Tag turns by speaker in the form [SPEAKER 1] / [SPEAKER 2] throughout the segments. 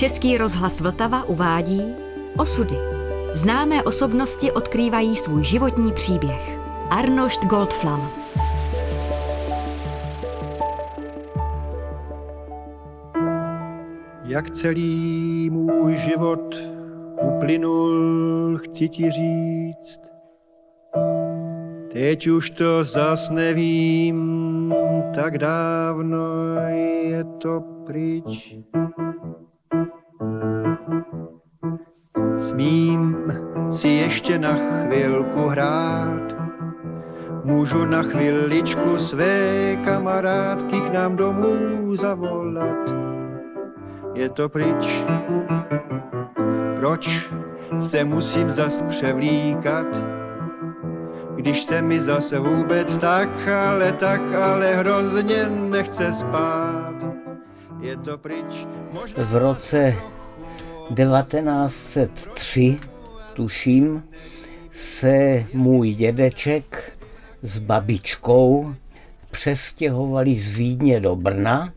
[SPEAKER 1] Český rozhlas Vltava uvádí Osudy. Známé osobnosti odkrývají svůj životní příběh. Arnošt Goldflam.
[SPEAKER 2] Jak celý můj život uplynul, chci ti říct. Teď už to zas nevím, tak dávno je to pryč. Smím si ještě na chvilku hrát, můžu na chviličku své kamarádky k nám domů zavolat. Je to pryč, proč se musím zas převlíkat, když se mi zase vůbec tak, ale tak, ale hrozně nechce spát. Je to pryč.
[SPEAKER 3] Možná v roce 1903, tuším, se můj dědeček s babičkou přestěhovali z Vídně do Brna,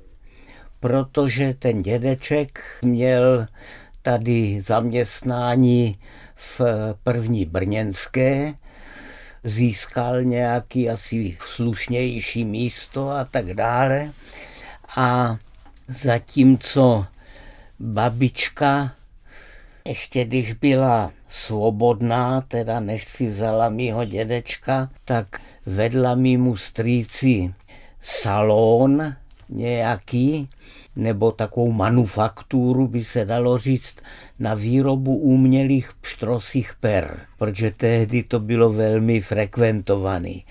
[SPEAKER 3] protože ten dědeček měl tady zaměstnání v první brněnské, získal nějaký asi slušnější místo a tak dále. A zatímco babička ještě když byla svobodná, teda než si vzala mýho dědečka, tak vedla mýmu strýci salon nějaký, nebo takovou manufakturu, by se dalo říct, na výrobu umělých pštrosích per, protože tehdy to bylo velmi frekventovaný.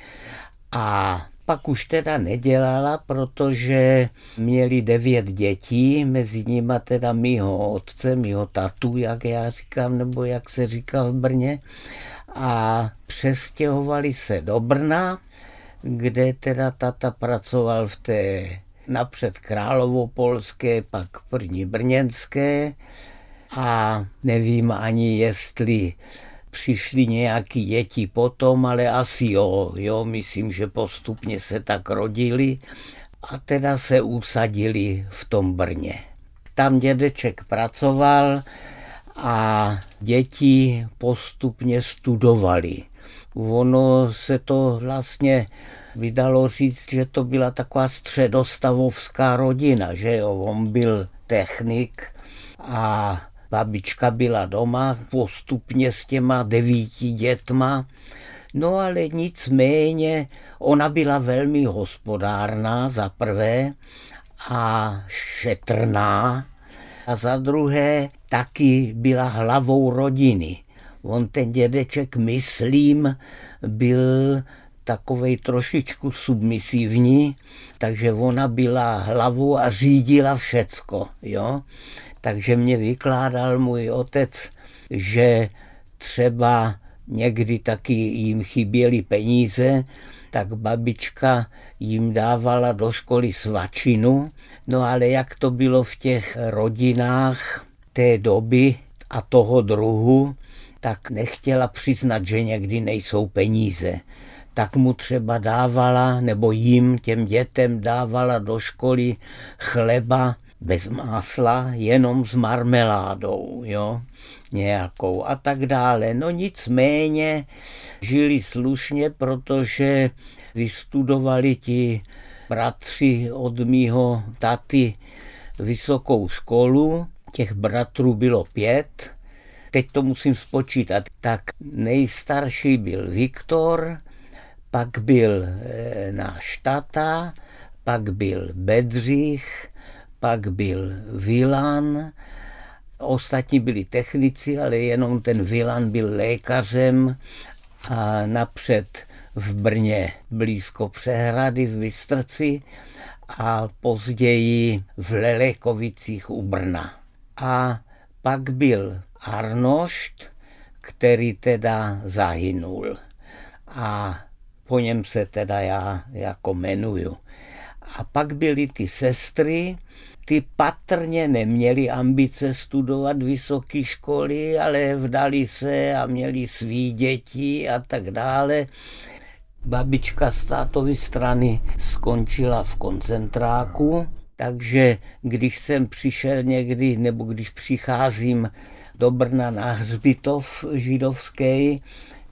[SPEAKER 3] A pak už teda nedělala, protože měli devět dětí, mezi nimi teda mýho otce, mýho tatu, jak já říkám, nebo jak se říká v Brně. A přestěhovali se do Brna, kde teda tata pracoval v té napřed Královopolské, pak první brněnské a nevím ani jestli přišli nějaký děti potom, ale asi jo, jo, myslím, že postupně se tak rodili a teda se usadili v tom Brně. Tam dědeček pracoval a děti postupně studovali. Ono se to vlastně vydalo říct, že to byla taková středostavovská rodina, že jo, on byl technik a Babička byla doma postupně s těma devíti dětma, no ale nicméně ona byla velmi hospodárná za prvé a šetrná a za druhé taky byla hlavou rodiny. On ten dědeček, myslím, byl takovej trošičku submisivní, takže ona byla hlavou a řídila všecko, jo. Takže mě vykládal můj otec, že třeba někdy taky jim chyběly peníze, tak babička jim dávala do školy svačinu. No ale jak to bylo v těch rodinách té doby a toho druhu, tak nechtěla přiznat, že někdy nejsou peníze. Tak mu třeba dávala, nebo jim, těm dětem dávala do školy chleba bez másla, jenom s marmeládou, jo, nějakou a tak dále. No nicméně žili slušně, protože vystudovali ti bratři od mýho taty vysokou školu, těch bratrů bylo pět, teď to musím spočítat, tak nejstarší byl Viktor, pak byl e, náš tata, pak byl Bedřich, pak byl Vilan, ostatní byli technici, ale jenom ten Vilan byl lékařem a napřed v Brně blízko přehrady v Bystrci a později v Lelekovicích u Brna. A pak byl Arnošt, který teda zahynul. A po něm se teda já jako jmenuju. A pak byly ty sestry, ty patrně neměli ambice studovat vysoké školy, ale vdali se a měli svý děti a tak dále. Babička z tátovy strany skončila v koncentráku, Takže když jsem přišel někdy, nebo když přicházím do Brna na hřbitov židovský,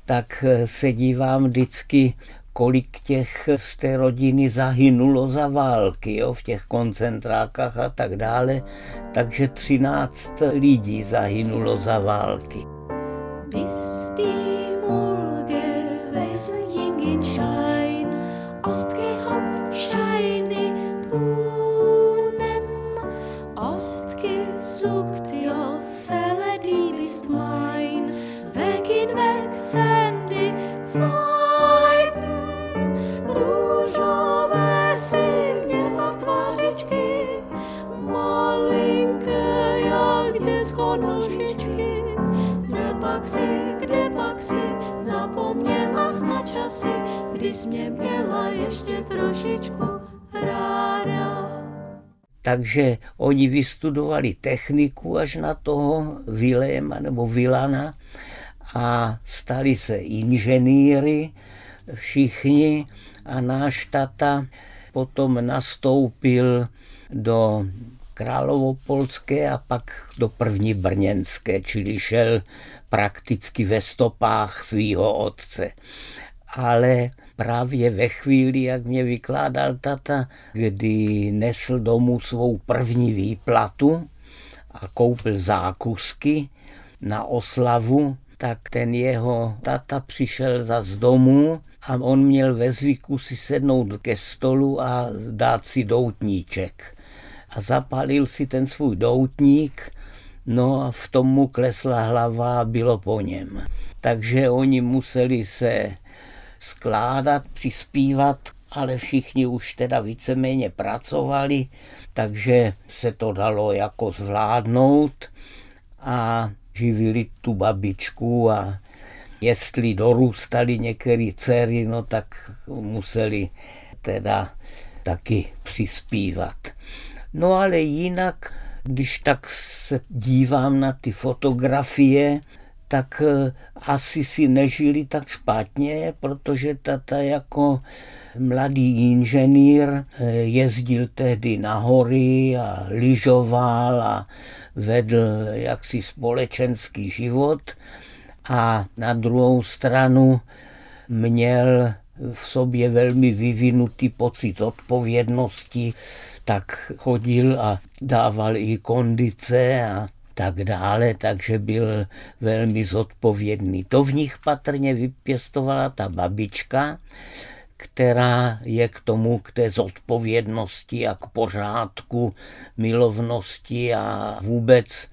[SPEAKER 3] tak se dívám vždycky, kolik těch z té rodiny zahynulo za války, jo, v těch koncentrákách a tak dále. Takže 13 lidí zahynulo za války. Bis die Mulge in Schein, Takže oni vystudovali techniku až na toho Viléma nebo Vilana a stali se inženýry všichni a náš tata potom nastoupil do Královopolské a pak do první brněnské, čili šel prakticky ve stopách svého otce. Ale právě ve chvíli, jak mě vykládal tata, kdy nesl domů svou první výplatu a koupil zákusky na oslavu, tak ten jeho tata přišel za z domu a on měl ve zvyku si sednout ke stolu a dát si doutníček. A zapalil si ten svůj doutník, no a v tom mu klesla hlava a bylo po něm. Takže oni museli se skládat, přispívat, ale všichni už teda víceméně pracovali, takže se to dalo jako zvládnout a živili tu babičku a jestli dorůstali některé dcery, no tak museli teda taky přispívat. No ale jinak, když tak se dívám na ty fotografie, tak eh, asi si nežili tak špatně, protože tata jako mladý inženýr eh, jezdil tehdy na hory a lyžoval a vedl jaksi společenský život. A na druhou stranu měl v sobě velmi vyvinutý pocit odpovědnosti, tak chodil a dával i kondice a tak dále, takže byl velmi zodpovědný. To v nich patrně vypěstovala ta babička, která je k tomu, k té zodpovědnosti a k pořádku, milovnosti a vůbec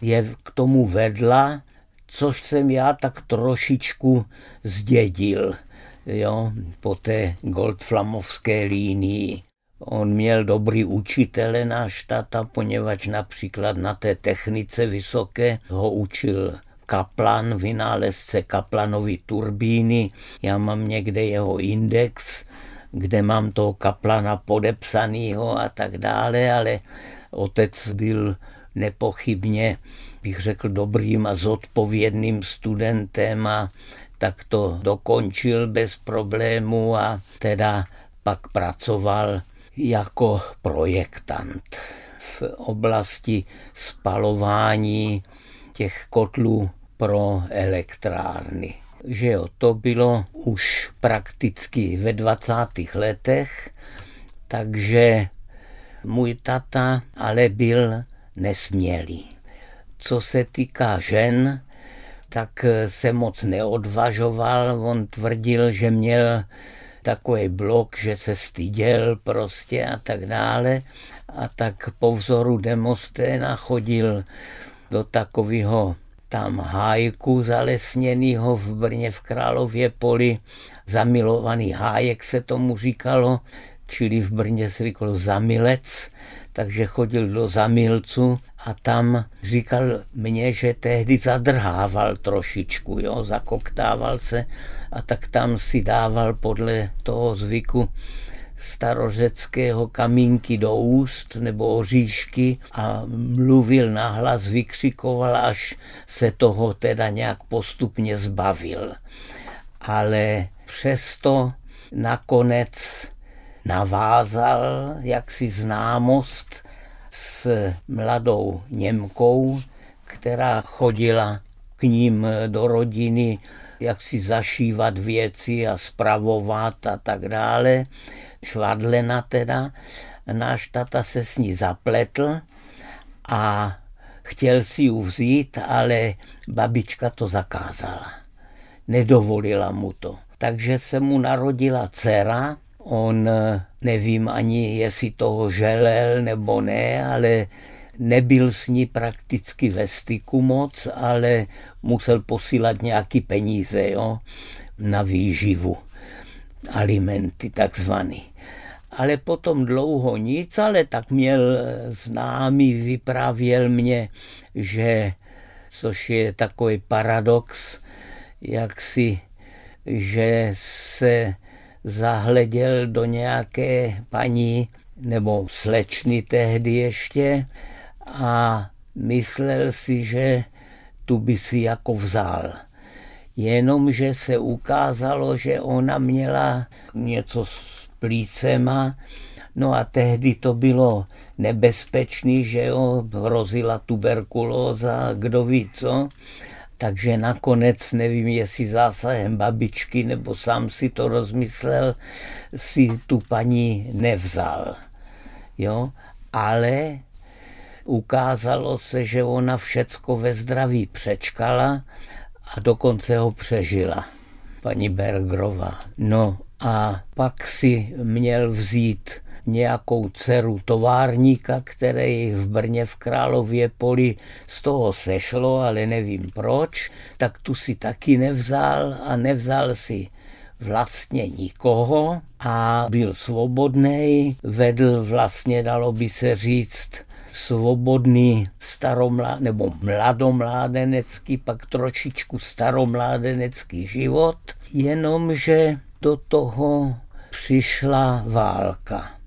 [SPEAKER 3] je k tomu vedla, což jsem já tak trošičku zdědil jo, po té goldflamovské línii. On měl dobrý učitele, náš tata, poněvadž například na té technice vysoké ho učil Kaplan, vynálezce Kaplanovy turbíny. Já mám někde jeho index, kde mám toho Kaplana podepsanýho a tak dále, ale otec byl nepochybně, bych řekl, dobrým a zodpovědným studentem a tak to dokončil bez problému a teda pak pracoval jako projektant v oblasti spalování těch kotlů pro elektrárny. Že jo, to bylo už prakticky ve 20. letech, takže můj tata ale byl nesmělý. Co se týká žen, tak se moc neodvažoval. On tvrdil, že měl takový blok, že se styděl prostě a tak dále. A tak po vzoru Demosténa chodil do takového tam hájku zalesněného v Brně v Králově poli. Zamilovaný hájek se tomu říkalo, čili v Brně se říkalo zamilec, takže chodil do zamilcu a tam říkal mně, že tehdy zadrhával trošičku, jo, zakoktával se a tak tam si dával podle toho zvyku starořeckého kamínky do úst nebo oříšky a mluvil nahlas, vykřikoval, až se toho teda nějak postupně zbavil. Ale přesto nakonec navázal jaksi známost s mladou Němkou, která chodila k ním do rodiny, jak si zašívat věci a spravovat a tak dále. Švadlena teda. Náš tata se s ní zapletl a chtěl si ji vzít, ale babička to zakázala. Nedovolila mu to. Takže se mu narodila dcera, on nevím ani, jestli toho želel nebo ne, ale nebyl s ní prakticky ve styku moc, ale musel posílat nějaký peníze jo, na výživu, alimenty takzvaný. Ale potom dlouho nic, ale tak měl známý, vyprávěl mě, že, což je takový paradox, jak si, že se zahleděl do nějaké paní nebo slečny tehdy ještě a myslel si, že tu by si jako vzal. Jenomže se ukázalo, že ona měla něco s plícema, no a tehdy to bylo nebezpečný, že jo, hrozila tuberkulóza, kdo ví co. Takže nakonec, nevím, jestli zásahem babičky, nebo sám si to rozmyslel, si tu paní nevzal. Jo? Ale ukázalo se, že ona všecko ve zdraví přečkala a dokonce ho přežila, paní Bergrova. No a pak si měl vzít nějakou dceru továrníka, který v Brně v Králově poli z toho sešlo, ale nevím proč, tak tu si taky nevzal a nevzal si vlastně nikoho a byl svobodný, vedl vlastně, dalo by se říct, svobodný staromlá, nebo mladomládenecký, pak trošičku staromládenecký život, jenomže do toho přišla válka.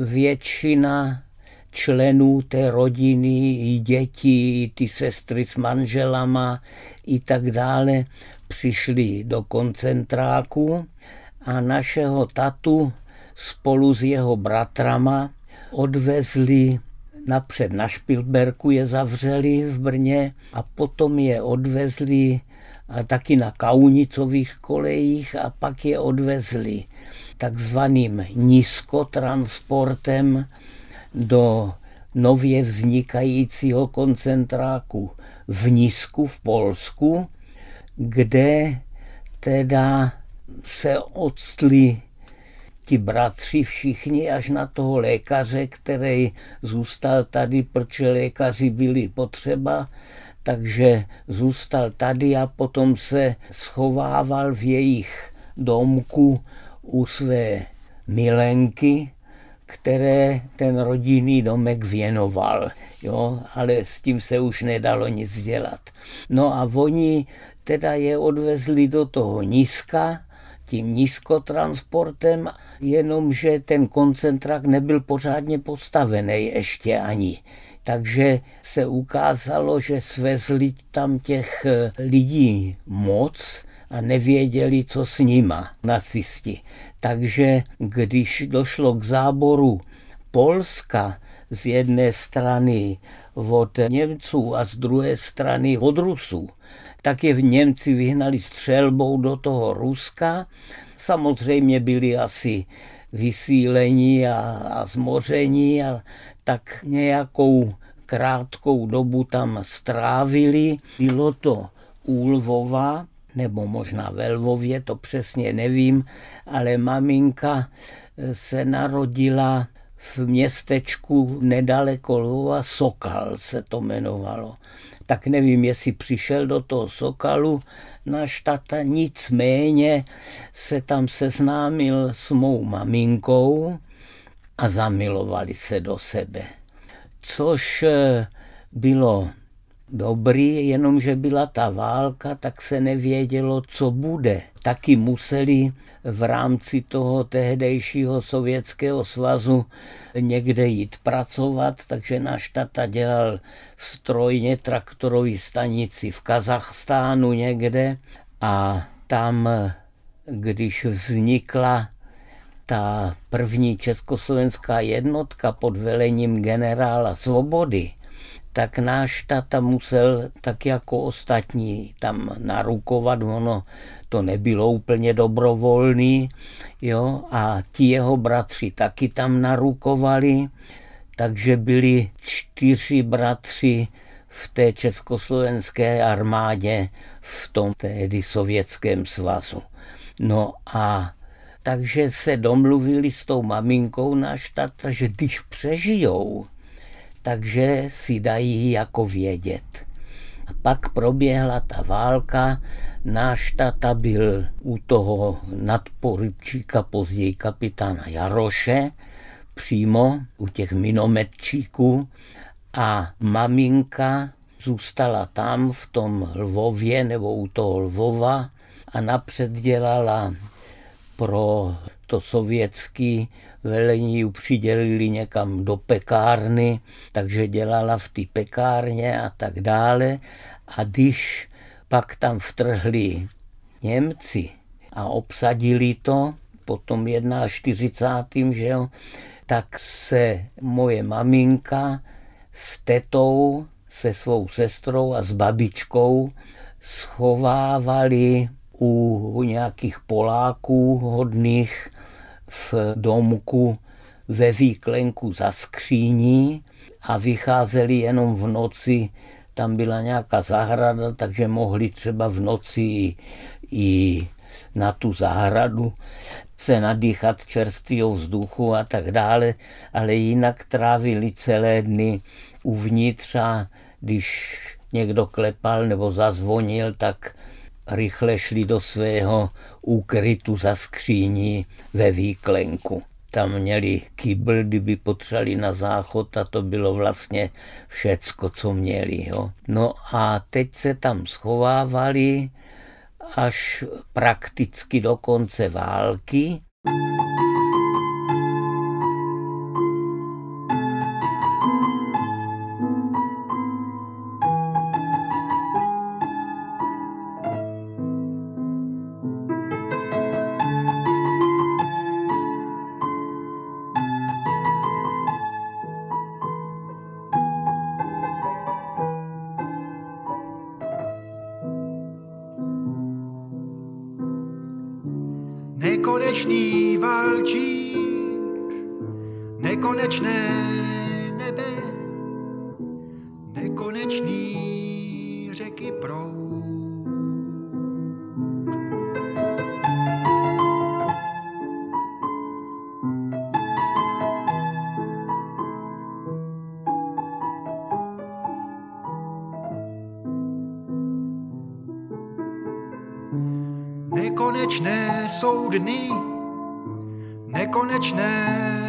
[SPEAKER 3] Většina členů té rodiny, i děti, i ty sestry s manželama i tak dále přišli do koncentráku a našeho tatu spolu s jeho bratrama odvezli napřed na Špilberku je zavřeli v Brně a potom je odvezli a taky na Kaunicových kolejích a pak je odvezli takzvaným nízkotransportem do nově vznikajícího koncentráku v Nízku v Polsku, kde teda se odstli ti bratři všichni až na toho lékaře, který zůstal tady, protože lékaři byli potřeba, takže zůstal tady a potom se schovával v jejich domku u své milenky, které ten rodinný domek věnoval, jo, ale s tím se už nedalo nic dělat. No a oni teda je odvezli do toho nízka, tím nízkotransportem, jenomže ten koncentrák nebyl pořádně postavený ještě ani. Takže se ukázalo, že svezli tam těch lidí moc, a nevěděli, co s nima, nacisti. Takže když došlo k záboru Polska z jedné strany od Němců a z druhé strany od Rusů, tak je v Němci vyhnali střelbou do toho Ruska. Samozřejmě byli asi vysílení a, a zmoření a tak nějakou krátkou dobu tam strávili. Bylo to u Lvova, nebo možná ve Lvově, to přesně nevím, ale maminka eh, se narodila v městečku nedaleko Lvova, Sokal se to jmenovalo. Tak nevím, jestli přišel do toho Sokalu náš tata, nicméně se tam seznámil s mou maminkou a zamilovali se do sebe. Což eh, bylo dobrý, jenomže byla ta válka, tak se nevědělo, co bude. Taky museli v rámci toho tehdejšího sovětského svazu někde jít pracovat, takže náš tata dělal strojně traktorový stanici v Kazachstánu někde a tam, když vznikla ta první československá jednotka pod velením generála Svobody, tak náš tata musel tak jako ostatní tam narukovat, ono to nebylo úplně dobrovolný, jo, a ti jeho bratři taky tam narukovali, takže byli čtyři bratři v té československé armádě v tom tehdy sovětském svazu. No a takže se domluvili s tou maminkou náš tata, že když přežijou, takže si dají jako vědět. A pak proběhla ta válka, náš tata byl u toho nadporučíka, později kapitána Jaroše, přímo u těch minometčíků a maminka zůstala tam v tom Lvově nebo u toho Lvova a napřed dělala pro to sovětský velení ji přidělili někam do pekárny, takže dělala v té pekárně a tak dále. A když pak tam vtrhli Němci a obsadili to, potom 41. že jo, tak se moje maminka s tetou, se svou sestrou a s babičkou schovávali u nějakých Poláků hodných v domku ve výklenku za skříní a vycházeli jenom v noci, tam byla nějaká zahrada, takže mohli třeba v noci i na tu zahradu se nadýchat čerstvého vzduchu a tak dále, ale jinak trávili celé dny uvnitř a když někdo klepal nebo zazvonil, tak rychle šli do svého úkrytu za skříní ve výklenku. Tam měli kýbl, kdyby potřebovali na záchod a to bylo vlastně všecko, co měli. Jo. No a teď se tam schovávali až prakticky do konce války.
[SPEAKER 2] nekonečný nekonečné nebe, nekonečný řeky proud. Nekonečné jsou dny, nekonečné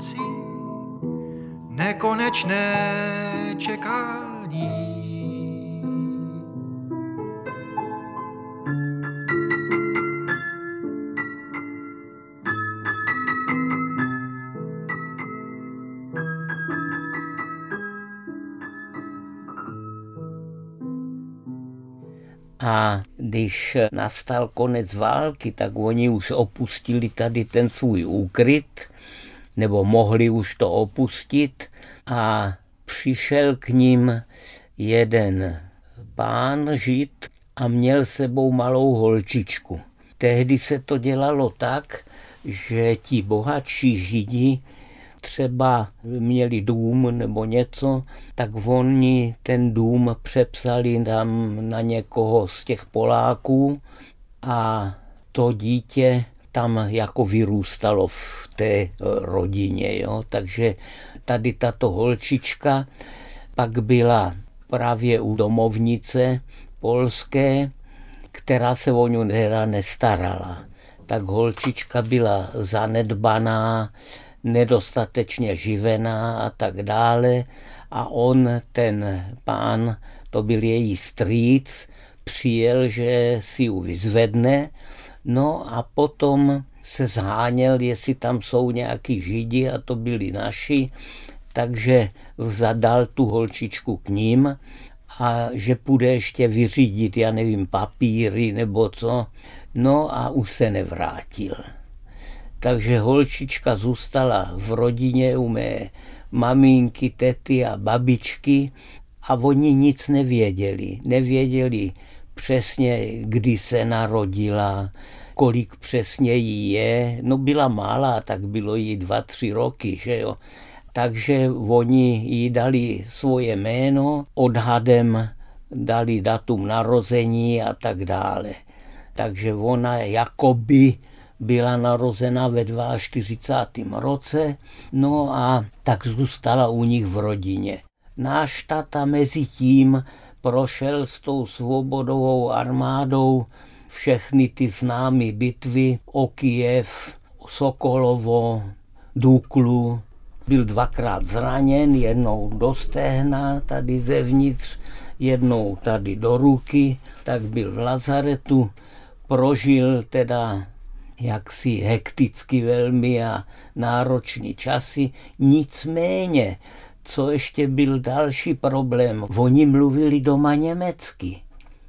[SPEAKER 2] noci, nekonečné čekání.
[SPEAKER 3] A když nastal konec války, tak oni už opustili tady ten svůj úkryt, nebo mohli už to opustit a přišel k ním jeden pán žít a měl sebou malou holčičku. Tehdy se to dělalo tak, že ti bohatší židi třeba měli dům nebo něco, tak oni ten dům přepsali tam na někoho z těch Poláků a to dítě tam jako vyrůstalo v té rodině. Jo? Takže tady tato holčička pak byla právě u domovnice polské, která se o ní nestarala. Tak holčička byla zanedbaná, nedostatečně živená a tak dále. A on, ten pán, to byl její strýc, přijel, že si ji vyzvedne, no a potom se zháněl, jestli tam jsou nějaký židi a to byli naši, takže zadal tu holčičku k ním a že půjde ještě vyřídit, já nevím, papíry nebo co, no a už se nevrátil. Takže holčička zůstala v rodině u mé maminky, tety a babičky a oni nic nevěděli. Nevěděli přesně, kdy se narodila, kolik přesně jí je. No byla malá, tak bylo jí dva, tři roky, že jo. Takže oni jí dali svoje jméno, odhadem dali datum narození a tak dále. Takže ona jakoby byla narozena ve 42. roce, no a tak zůstala u nich v rodině. Náš tata mezi tím prošel s tou svobodovou armádou všechny ty známé bitvy o Kijev, Sokolovo, Duklu. Byl dvakrát zraněn, jednou do stehna, tady zevnitř, jednou tady do ruky, tak byl v lazaretu, prožil teda jaksi hekticky velmi a náročný časy. Nicméně, co ještě byl další problém, oni mluvili doma německy.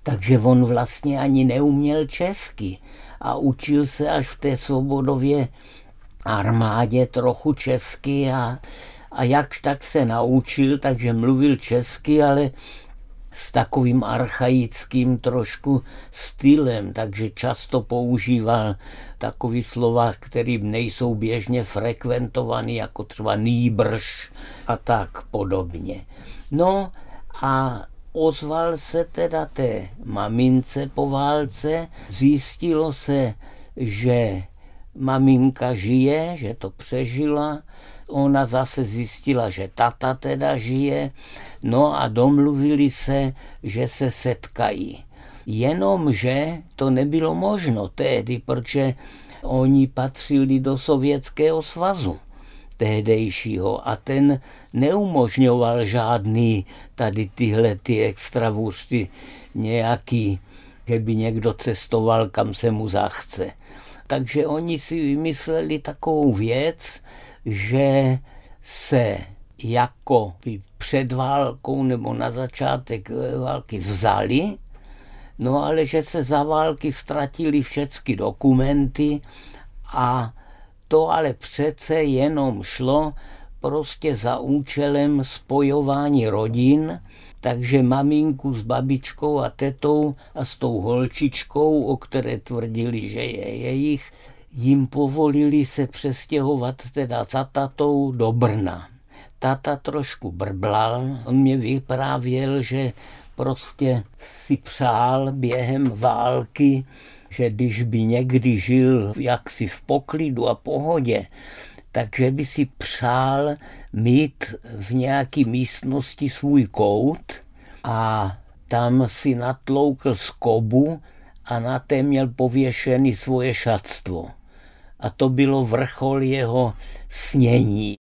[SPEAKER 3] Takže on vlastně ani neuměl česky a učil se až v té svobodově armádě trochu česky a, a jakž tak se naučil, takže mluvil česky, ale s takovým archaickým trošku stylem, takže často používal takový slova, které nejsou běžně frekventovaný, jako třeba nýbrž a tak podobně. No a ozval se teda té mamince po válce, zjistilo se, že maminka žije, že to přežila, ona zase zjistila, že tata teda žije, no a domluvili se, že se setkají. Jenomže to nebylo možno tehdy, protože oni patřili do Sovětského svazu tehdejšího a ten neumožňoval žádný tady tyhle ty extravůsty nějaký, že by někdo cestoval, kam se mu zachce. Takže oni si vymysleli takovou věc, že se jako by před válkou nebo na začátek války vzali, no ale že se za války ztratili všechny dokumenty a to ale přece jenom šlo prostě za účelem spojování rodin, takže maminku s babičkou a tetou a s tou holčičkou, o které tvrdili, že je jejich, jim povolili se přestěhovat teda za tatou do Brna. Tata trošku brblal, on mě vyprávěl, že prostě si přál během války, že když by někdy žil jaksi v poklidu a pohodě, takže by si přál mít v nějaké místnosti svůj kout a tam si natloukl skobu a na té měl pověšený svoje šatstvo. A to bylo vrchol jeho snění.